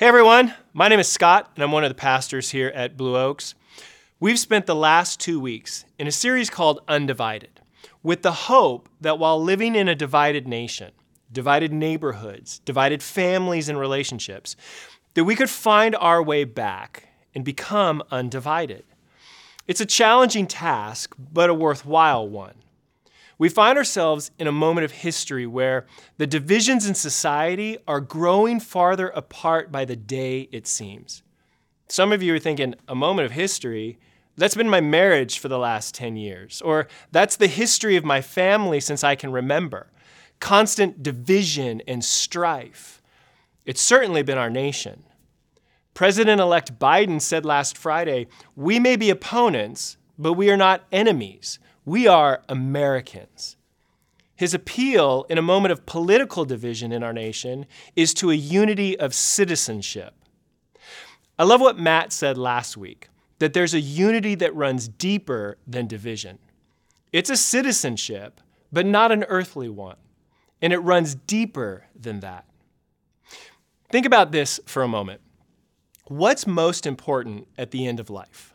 Hey everyone, my name is Scott, and I'm one of the pastors here at Blue Oaks. We've spent the last two weeks in a series called Undivided, with the hope that while living in a divided nation, divided neighborhoods, divided families and relationships, that we could find our way back and become undivided. It's a challenging task, but a worthwhile one. We find ourselves in a moment of history where the divisions in society are growing farther apart by the day, it seems. Some of you are thinking, a moment of history? That's been my marriage for the last 10 years. Or that's the history of my family since I can remember constant division and strife. It's certainly been our nation. President elect Biden said last Friday, We may be opponents, but we are not enemies. We are Americans. His appeal in a moment of political division in our nation is to a unity of citizenship. I love what Matt said last week that there's a unity that runs deeper than division. It's a citizenship, but not an earthly one and it runs deeper than that. Think about this for a moment. What's most important at the end of life?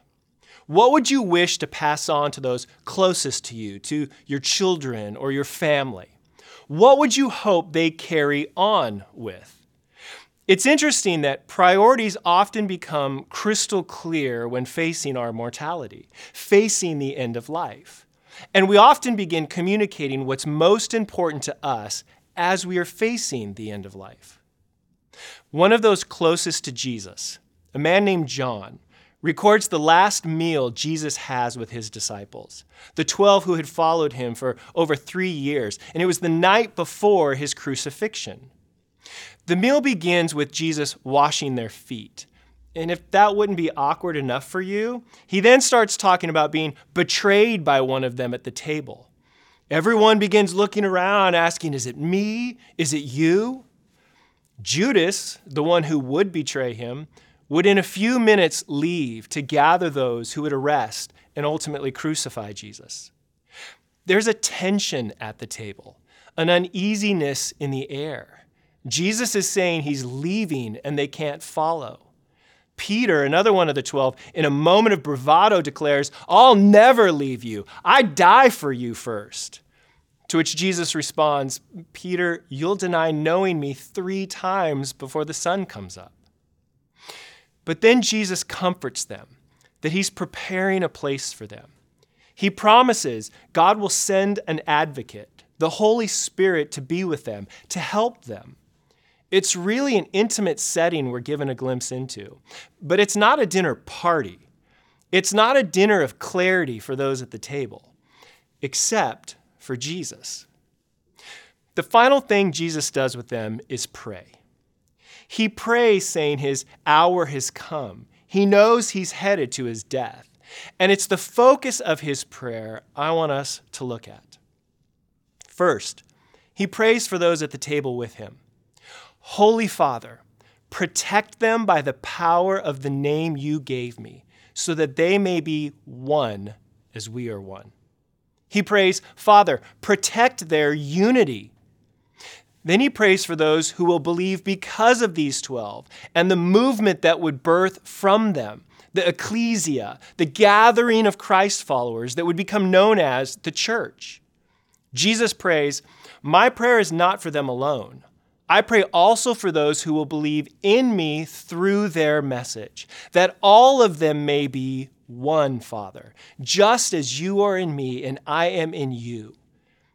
What would you wish to pass on to those closest to you, to your children or your family? What would you hope they carry on with? It's interesting that priorities often become crystal clear when facing our mortality, facing the end of life. And we often begin communicating what's most important to us as we are facing the end of life. One of those closest to Jesus, a man named John, records the last meal Jesus has with his disciples, the 12 who had followed him for over three years, and it was the night before his crucifixion. The meal begins with Jesus washing their feet. And if that wouldn't be awkward enough for you, he then starts talking about being betrayed by one of them at the table. Everyone begins looking around, asking, Is it me? Is it you? Judas, the one who would betray him, would in a few minutes leave to gather those who would arrest and ultimately crucify Jesus. There's a tension at the table, an uneasiness in the air. Jesus is saying he's leaving and they can't follow. Peter, another one of the 12, in a moment of bravado declares, I'll never leave you. I die for you first. To which Jesus responds, Peter, you'll deny knowing me three times before the sun comes up. But then Jesus comforts them that he's preparing a place for them. He promises God will send an advocate, the Holy Spirit, to be with them, to help them. It's really an intimate setting we're given a glimpse into. But it's not a dinner party. It's not a dinner of clarity for those at the table, except for Jesus. The final thing Jesus does with them is pray. He prays, saying his hour has come. He knows he's headed to his death. And it's the focus of his prayer I want us to look at. First, he prays for those at the table with him. Holy Father, protect them by the power of the name you gave me, so that they may be one as we are one. He prays, Father, protect their unity. Then he prays for those who will believe because of these 12 and the movement that would birth from them, the ecclesia, the gathering of Christ followers that would become known as the church. Jesus prays, My prayer is not for them alone. I pray also for those who will believe in me through their message, that all of them may be one, Father, just as you are in me and I am in you.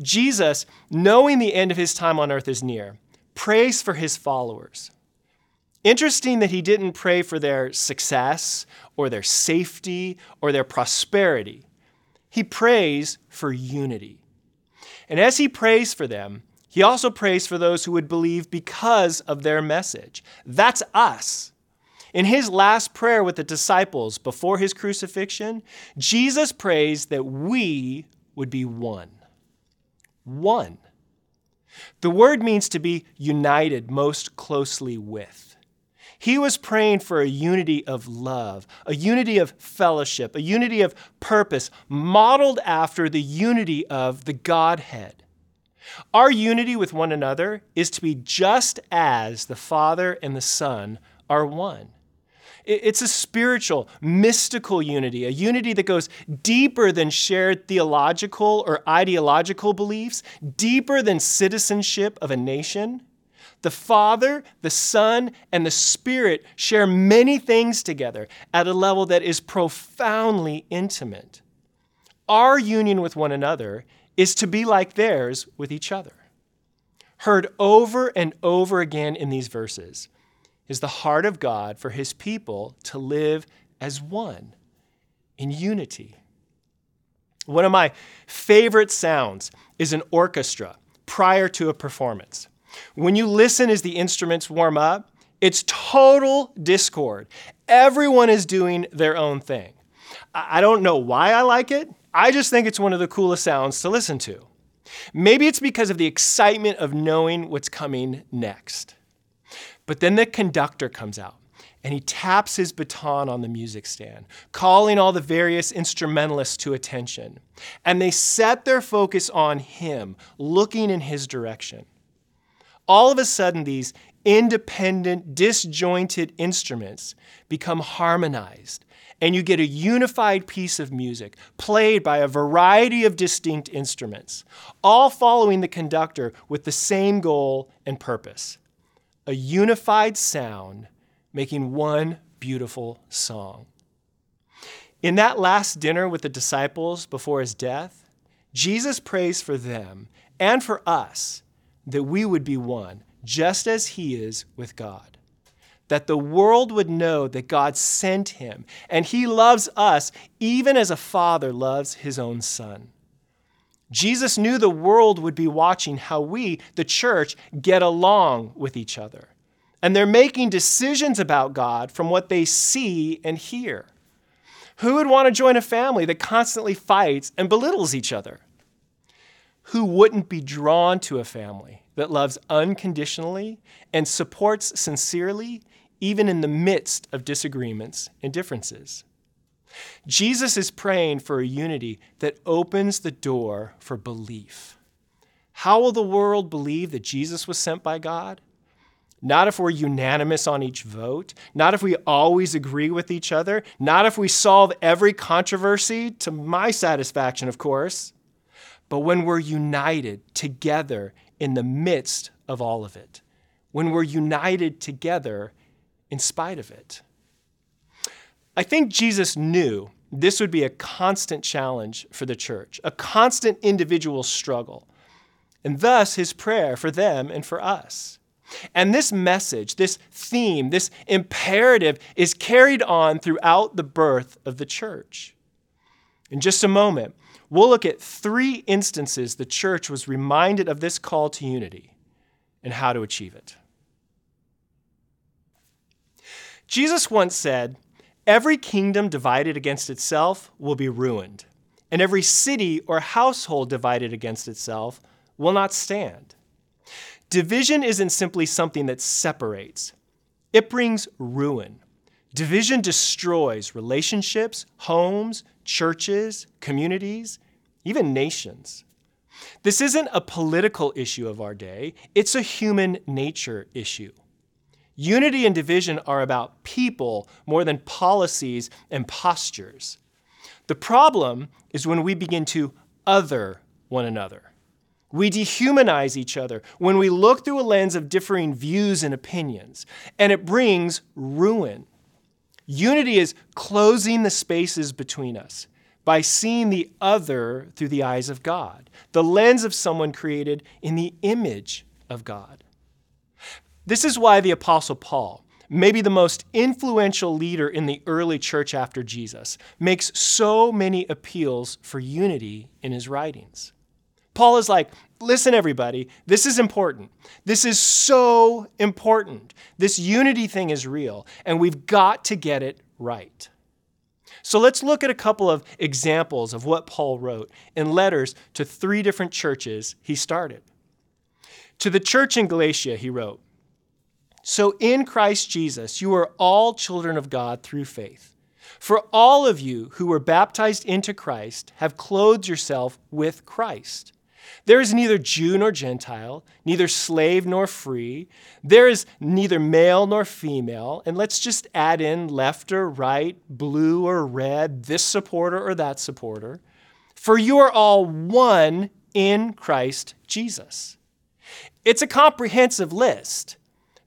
Jesus, knowing the end of his time on earth is near, prays for his followers. Interesting that he didn't pray for their success or their safety or their prosperity. He prays for unity. And as he prays for them, he also prays for those who would believe because of their message. That's us. In his last prayer with the disciples before his crucifixion, Jesus prays that we would be one. One. The word means to be united most closely with. He was praying for a unity of love, a unity of fellowship, a unity of purpose, modeled after the unity of the Godhead. Our unity with one another is to be just as the Father and the Son are one. It's a spiritual, mystical unity, a unity that goes deeper than shared theological or ideological beliefs, deeper than citizenship of a nation. The Father, the Son, and the Spirit share many things together at a level that is profoundly intimate. Our union with one another is to be like theirs with each other. Heard over and over again in these verses is the heart of God for his people to live as one in unity. One of my favorite sounds is an orchestra prior to a performance. When you listen as the instruments warm up, it's total discord. Everyone is doing their own thing. I don't know why I like it. I just think it's one of the coolest sounds to listen to. Maybe it's because of the excitement of knowing what's coming next. But then the conductor comes out and he taps his baton on the music stand, calling all the various instrumentalists to attention. And they set their focus on him, looking in his direction. All of a sudden, these independent, disjointed instruments become harmonized and you get a unified piece of music played by a variety of distinct instruments, all following the conductor with the same goal and purpose a unified sound making one beautiful song. In that last dinner with the disciples before his death, Jesus prays for them and for us that we would be one, just as he is with God that the world would know that God sent him and he loves us even as a father loves his own son. Jesus knew the world would be watching how we, the church, get along with each other. And they're making decisions about God from what they see and hear. Who would want to join a family that constantly fights and belittles each other? Who wouldn't be drawn to a family that loves unconditionally and supports sincerely even in the midst of disagreements and differences. Jesus is praying for a unity that opens the door for belief. How will the world believe that Jesus was sent by God? Not if we're unanimous on each vote, not if we always agree with each other, not if we solve every controversy to my satisfaction, of course, but when we're united together in the midst of all of it. When we're united together in spite of it. I think Jesus knew this would be a constant challenge for the church, a constant individual struggle, and thus his prayer for them and for us. And this message, this theme, this imperative is carried on throughout the birth of the church. In just a moment, we'll look at three instances the church was reminded of this call to unity and how to achieve it. Jesus once said, Every kingdom divided against itself will be ruined, and every city or household divided against itself will not stand. Division isn't simply something that separates, it brings ruin. Division destroys relationships, homes, churches, communities, even nations. This isn't a political issue of our day, it's a human nature issue. Unity and division are about people more than policies and postures. The problem is when we begin to other one another. We dehumanize each other when we look through a lens of differing views and opinions, and it brings ruin. Unity is closing the spaces between us by seeing the other through the eyes of God, the lens of someone created in the image of God. This is why the Apostle Paul, maybe the most influential leader in the early church after Jesus, makes so many appeals for unity in his writings. Paul is like, listen, everybody, this is important. This is so important. This unity thing is real, and we've got to get it right. So let's look at a couple of examples of what Paul wrote in letters to three different churches he started. To the church in Galatia, he wrote, So in Christ Jesus, you are all children of God through faith. For all of you who were baptized into Christ have clothed yourself with Christ. There is neither Jew nor Gentile, neither slave nor free. There is neither male nor female. And let's just add in left or right, blue or red, this supporter or that supporter. For you are all one in Christ Jesus. It's a comprehensive list.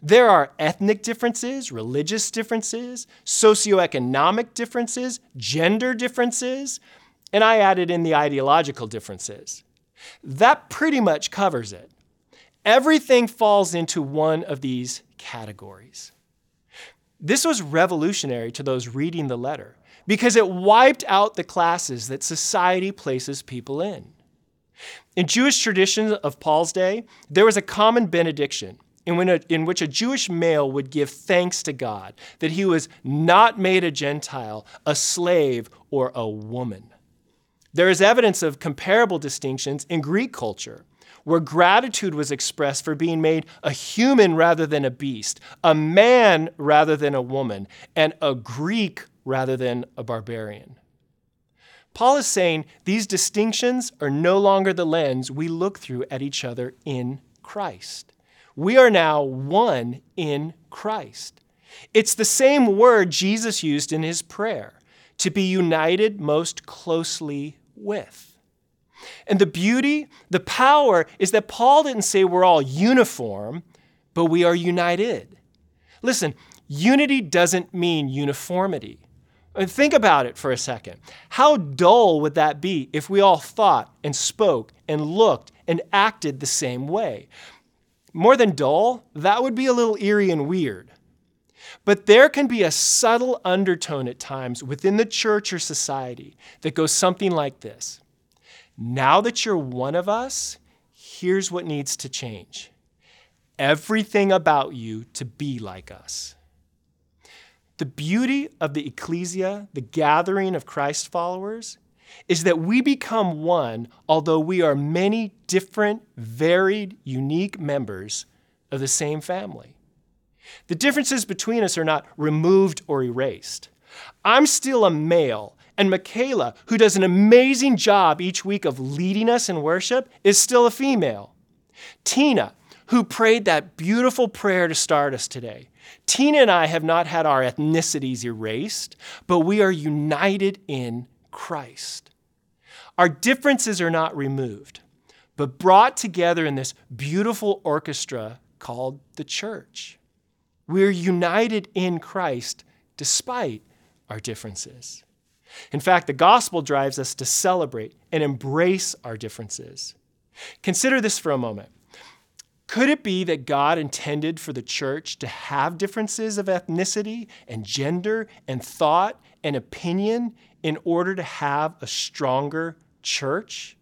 There are ethnic differences, religious differences, socioeconomic differences, gender differences, and I added in the ideological differences. That pretty much covers it. Everything falls into one of these categories. This was revolutionary to those reading the letter because it wiped out the classes that society places people in. In Jewish tradition of Paul's day, there was a common benediction in, a, in, which a Jewish male would give thanks to God that he was not made a Gentile, a slave, or a woman. There is evidence of comparable distinctions in Greek culture, where gratitude was expressed for being made a human rather than a beast, a man rather than a woman, and a Greek rather than a barbarian. Paul is saying these distinctions are no longer the lens we look through at each other in Christ. We are now one in Christ. It's the same word Jesus used in his prayer to be united most closely with. And the beauty, the power is that Paul didn't say we're all uniform, but we are united. Listen, unity doesn't mean uniformity. Uh, think about it for a second. How dull would that be if we all thought and spoke and looked and acted the same way? More than dull, that would be a little eerie and weird. But there can be a subtle undertone at times within the church or society that goes something like this Now that you're one of us, here's what needs to change everything about you to be like us. The beauty of the ecclesia, the gathering of Christ followers, is that we become one, although we are many different, varied, unique members of the same family. The differences between us are not removed or erased. I'm still a male, and Michaela, who does an amazing job each week of leading us in worship, is still a female. Tina, who prayed that beautiful prayer to start us today. Tina and I have not had our ethnicities erased, but we are united in Christ. Our differences are not removed, but brought together in this beautiful orchestra called the church. We're united in Christ despite our differences. In fact, the gospel drives us to celebrate and embrace our differences. Consider this for a moment. Could it be that God intended for the church to have differences of ethnicity and gender and thought and opinion in order to have a stronger church?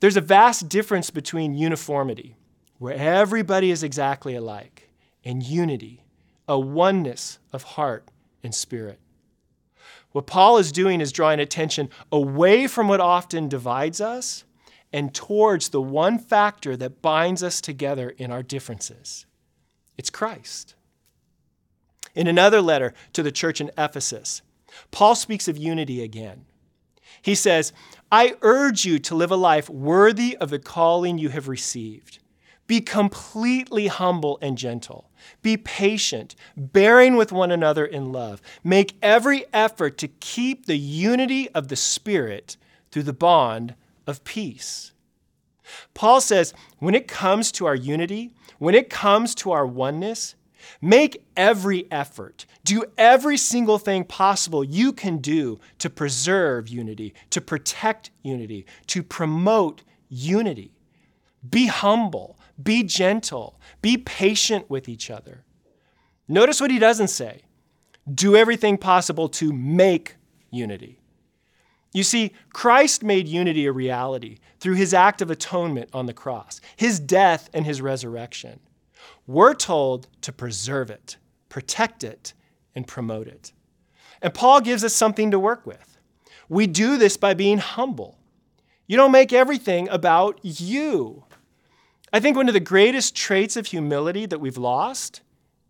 There's a vast difference between uniformity, where everybody is exactly alike, and unity, a oneness of heart and spirit. What Paul is doing is drawing attention away from what often divides us and towards the one factor that binds us together in our differences it's Christ. In another letter to the church in Ephesus, Paul speaks of unity again. He says, I urge you to live a life worthy of the calling you have received. Be completely humble and gentle. Be patient, bearing with one another in love. Make every effort to keep the unity of the Spirit through the bond of peace. Paul says, when it comes to our unity, when it comes to our oneness, make every effort, do every single thing possible you can do to preserve unity, to protect unity, to promote unity. Be humble, be gentle, be patient with each other. Notice what he doesn't say do everything possible to make unity. You see, Christ made unity a reality through his act of atonement on the cross, his death and his resurrection. We're told to preserve it, protect it, and promote it. And Paul gives us something to work with. We do this by being humble. You don't make everything about you. I think one of the greatest traits of humility that we've lost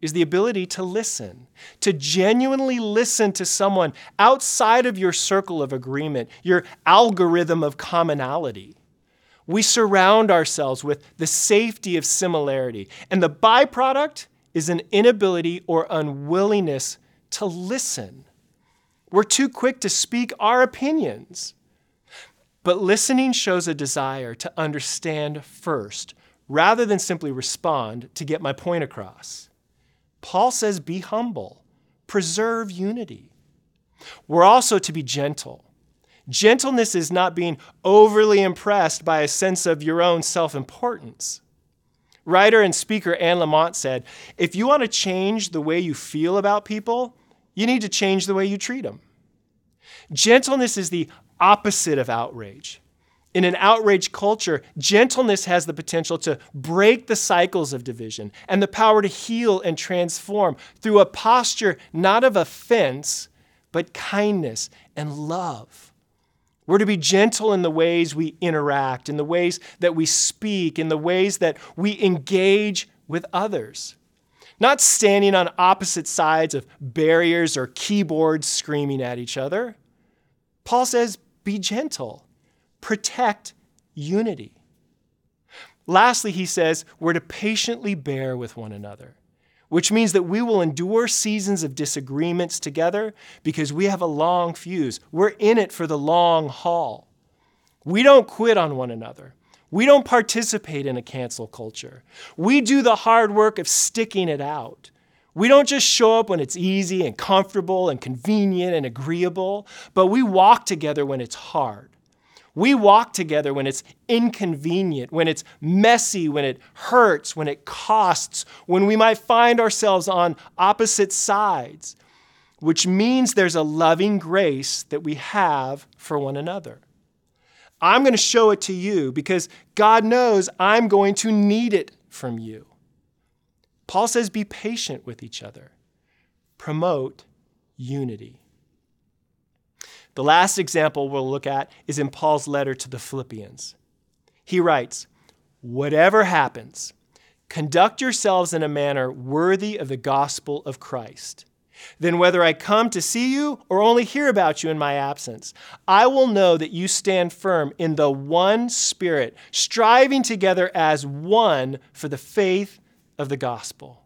is the ability to listen, to genuinely listen to someone outside of your circle of agreement, your algorithm of commonality. We surround ourselves with the safety of similarity, and the byproduct is an inability or unwillingness to listen. We're too quick to speak our opinions. But listening shows a desire to understand first rather than simply respond to get my point across. Paul says, be humble, preserve unity. We're also to be gentle. Gentleness is not being overly impressed by a sense of your own self importance. Writer and speaker Anne Lamott said if you want to change the way you feel about people, you need to change the way you treat them. Gentleness is the opposite of outrage. In an outraged culture, gentleness has the potential to break the cycles of division and the power to heal and transform through a posture not of offense, but kindness and love. We're to be gentle in the ways we interact, in the ways that we speak, in the ways that we engage with others. Not standing on opposite sides of barriers or keyboards screaming at each other. Paul says, be gentle protect unity. Lastly, he says, we're to patiently bear with one another, which means that we will endure seasons of disagreements together because we have a long fuse. We're in it for the long haul. We don't quit on one another. We don't participate in a cancel culture. We do the hard work of sticking it out. We don't just show up when it's easy and comfortable and convenient and agreeable, but we walk together when it's hard. We walk together when it's inconvenient, when it's messy, when it hurts, when it costs, when we might find ourselves on opposite sides, which means there's a loving grace that we have for one another. I'm going to show it to you because God knows I'm going to need it from you. Paul says, be patient with each other, promote unity. The last example we'll look at is in Paul's letter to the Philippians. He writes, Whatever happens, conduct yourselves in a manner worthy of the gospel of Christ. Then, whether I come to see you or only hear about you in my absence, I will know that you stand firm in the one Spirit, striving together as one for the faith of the gospel.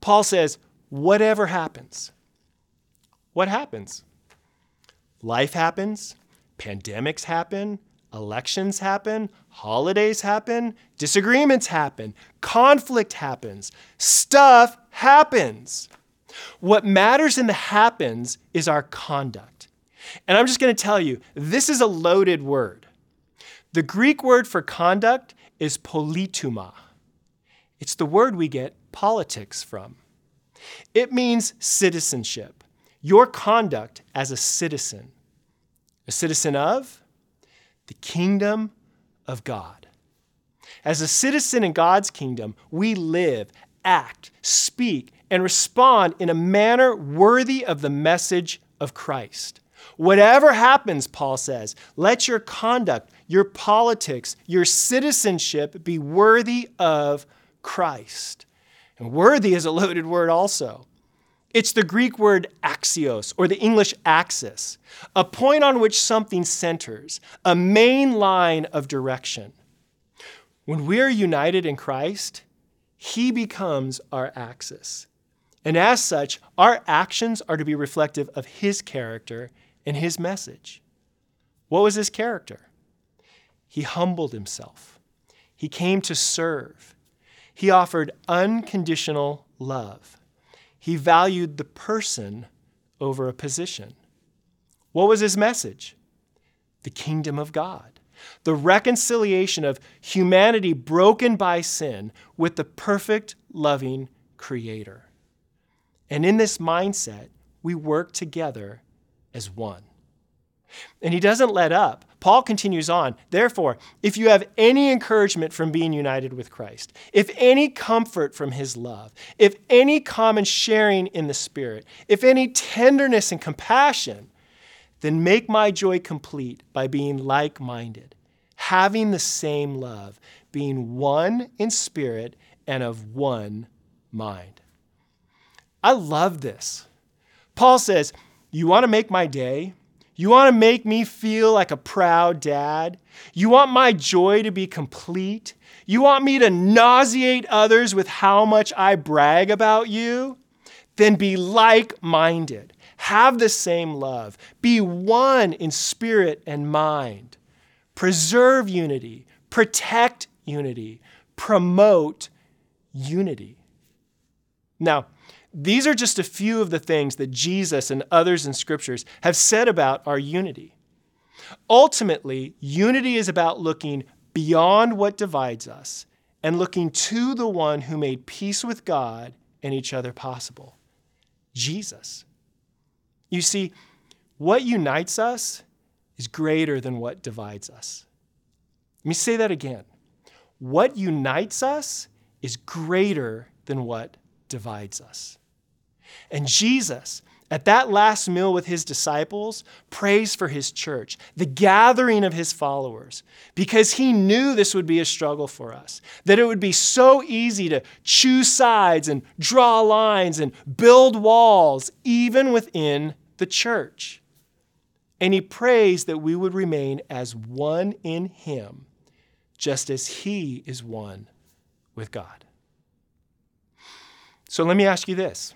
Paul says, Whatever happens, what happens? Life happens, pandemics happen, elections happen, holidays happen, disagreements happen, conflict happens, stuff happens. What matters in the happens is our conduct. And I'm just going to tell you, this is a loaded word. The Greek word for conduct is politeuma. It's the word we get politics from. It means citizenship, your conduct as a citizen a citizen of the kingdom of God. As a citizen in God's kingdom, we live, act, speak, and respond in a manner worthy of the message of Christ. Whatever happens, Paul says, let your conduct, your politics, your citizenship be worthy of Christ. And worthy is a loaded word also. It's the Greek word axios, or the English axis, a point on which something centers, a main line of direction. When we are united in Christ, He becomes our axis. And as such, our actions are to be reflective of His character and His message. What was His character? He humbled himself. He came to serve. He offered unconditional love. He valued the person over a position. What was his message? The kingdom of God, the reconciliation of humanity broken by sin with the perfect, loving Creator. And in this mindset, we work together as one. And he doesn't let up. Paul continues on. Therefore, if you have any encouragement from being united with Christ, if any comfort from his love, if any common sharing in the Spirit, if any tenderness and compassion, then make my joy complete by being like minded, having the same love, being one in spirit and of one mind. I love this. Paul says, You want to make my day? You want to make me feel like a proud dad? You want my joy to be complete? You want me to nauseate others with how much I brag about you? Then be like minded. Have the same love. Be one in spirit and mind. Preserve unity. Protect unity. Promote unity. Now, these are just a few of the things that Jesus and others in scriptures have said about our unity. Ultimately, unity is about looking beyond what divides us and looking to the one who made peace with God and each other possible Jesus. You see, what unites us is greater than what divides us. Let me say that again. What unites us is greater than what divides us. And Jesus, at that last meal with his disciples, prays for his church, the gathering of his followers, because he knew this would be a struggle for us, that it would be so easy to choose sides and draw lines and build walls, even within the church. And he prays that we would remain as one in him, just as he is one with God. So let me ask you this.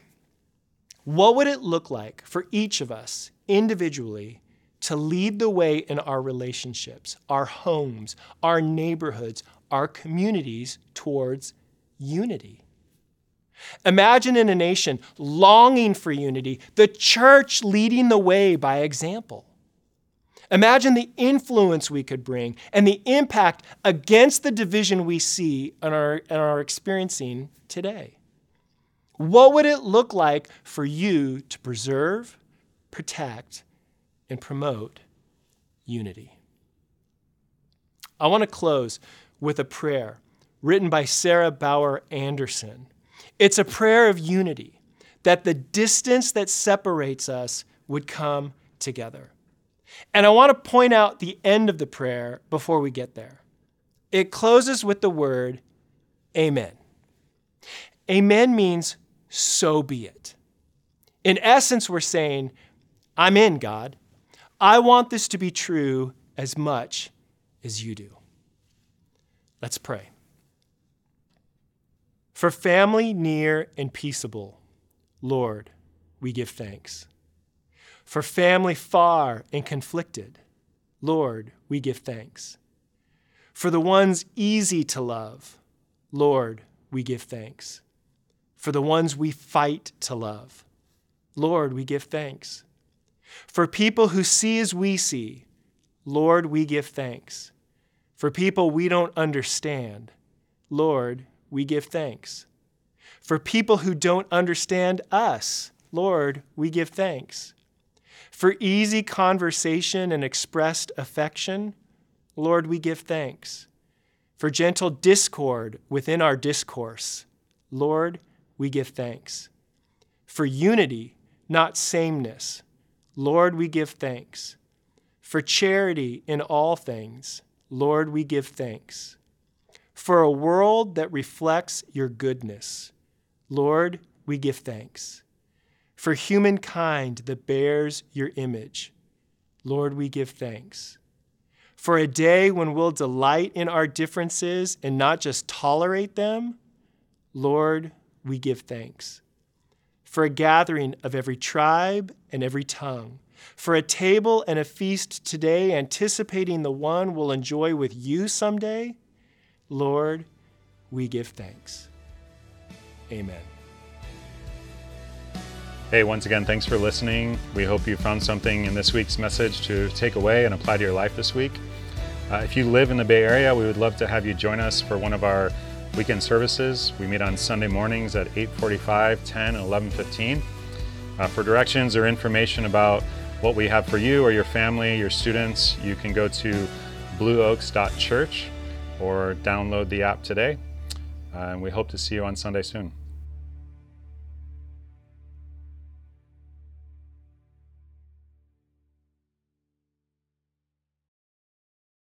What would it look like for each of us individually to lead the way in our relationships, our homes, our neighborhoods, our communities towards unity? Imagine in a nation longing for unity, the church leading the way by example. Imagine the influence we could bring and the impact against the division we see and are, and are experiencing today. What would it look like for you to preserve, protect, and promote unity? I want to close with a prayer written by Sarah Bauer Anderson. It's a prayer of unity, that the distance that separates us would come together. And I want to point out the end of the prayer before we get there. It closes with the word Amen. Amen means so be it. In essence, we're saying, I'm in, God. I want this to be true as much as you do. Let's pray. For family near and peaceable, Lord, we give thanks. For family far and conflicted, Lord, we give thanks. For the ones easy to love, Lord, we give thanks for the ones we fight to love. Lord, we give thanks. For people who see as we see, Lord, we give thanks. For people we don't understand, Lord, we give thanks. For people who don't understand us, Lord, we give thanks. For easy conversation and expressed affection, Lord, we give thanks. For gentle discord within our discourse, Lord, we give thanks. For unity, not sameness, Lord, we give thanks. For charity in all things, Lord, we give thanks. For a world that reflects your goodness, Lord, we give thanks. For humankind that bears your image, Lord, we give thanks. For a day when we'll delight in our differences and not just tolerate them, Lord, we give thanks. for a gathering of every tribe and every tongue, for a table and a feast today, anticipating the one we'll enjoy with you someday, Lord, we give thanks. Amen. Hey, once again, thanks for listening. We hope you found something in this week's message to take away and apply to your life this week. Uh, if you live in the Bay Area, we would love to have you join us for one of our weekend services. We meet on Sunday mornings at 8:45, 10, and 11:15. Uh, for directions or information about what we have for you or your family, your students, you can go to blueoaks.church or download the app today. Uh, and we hope to see you on Sunday soon.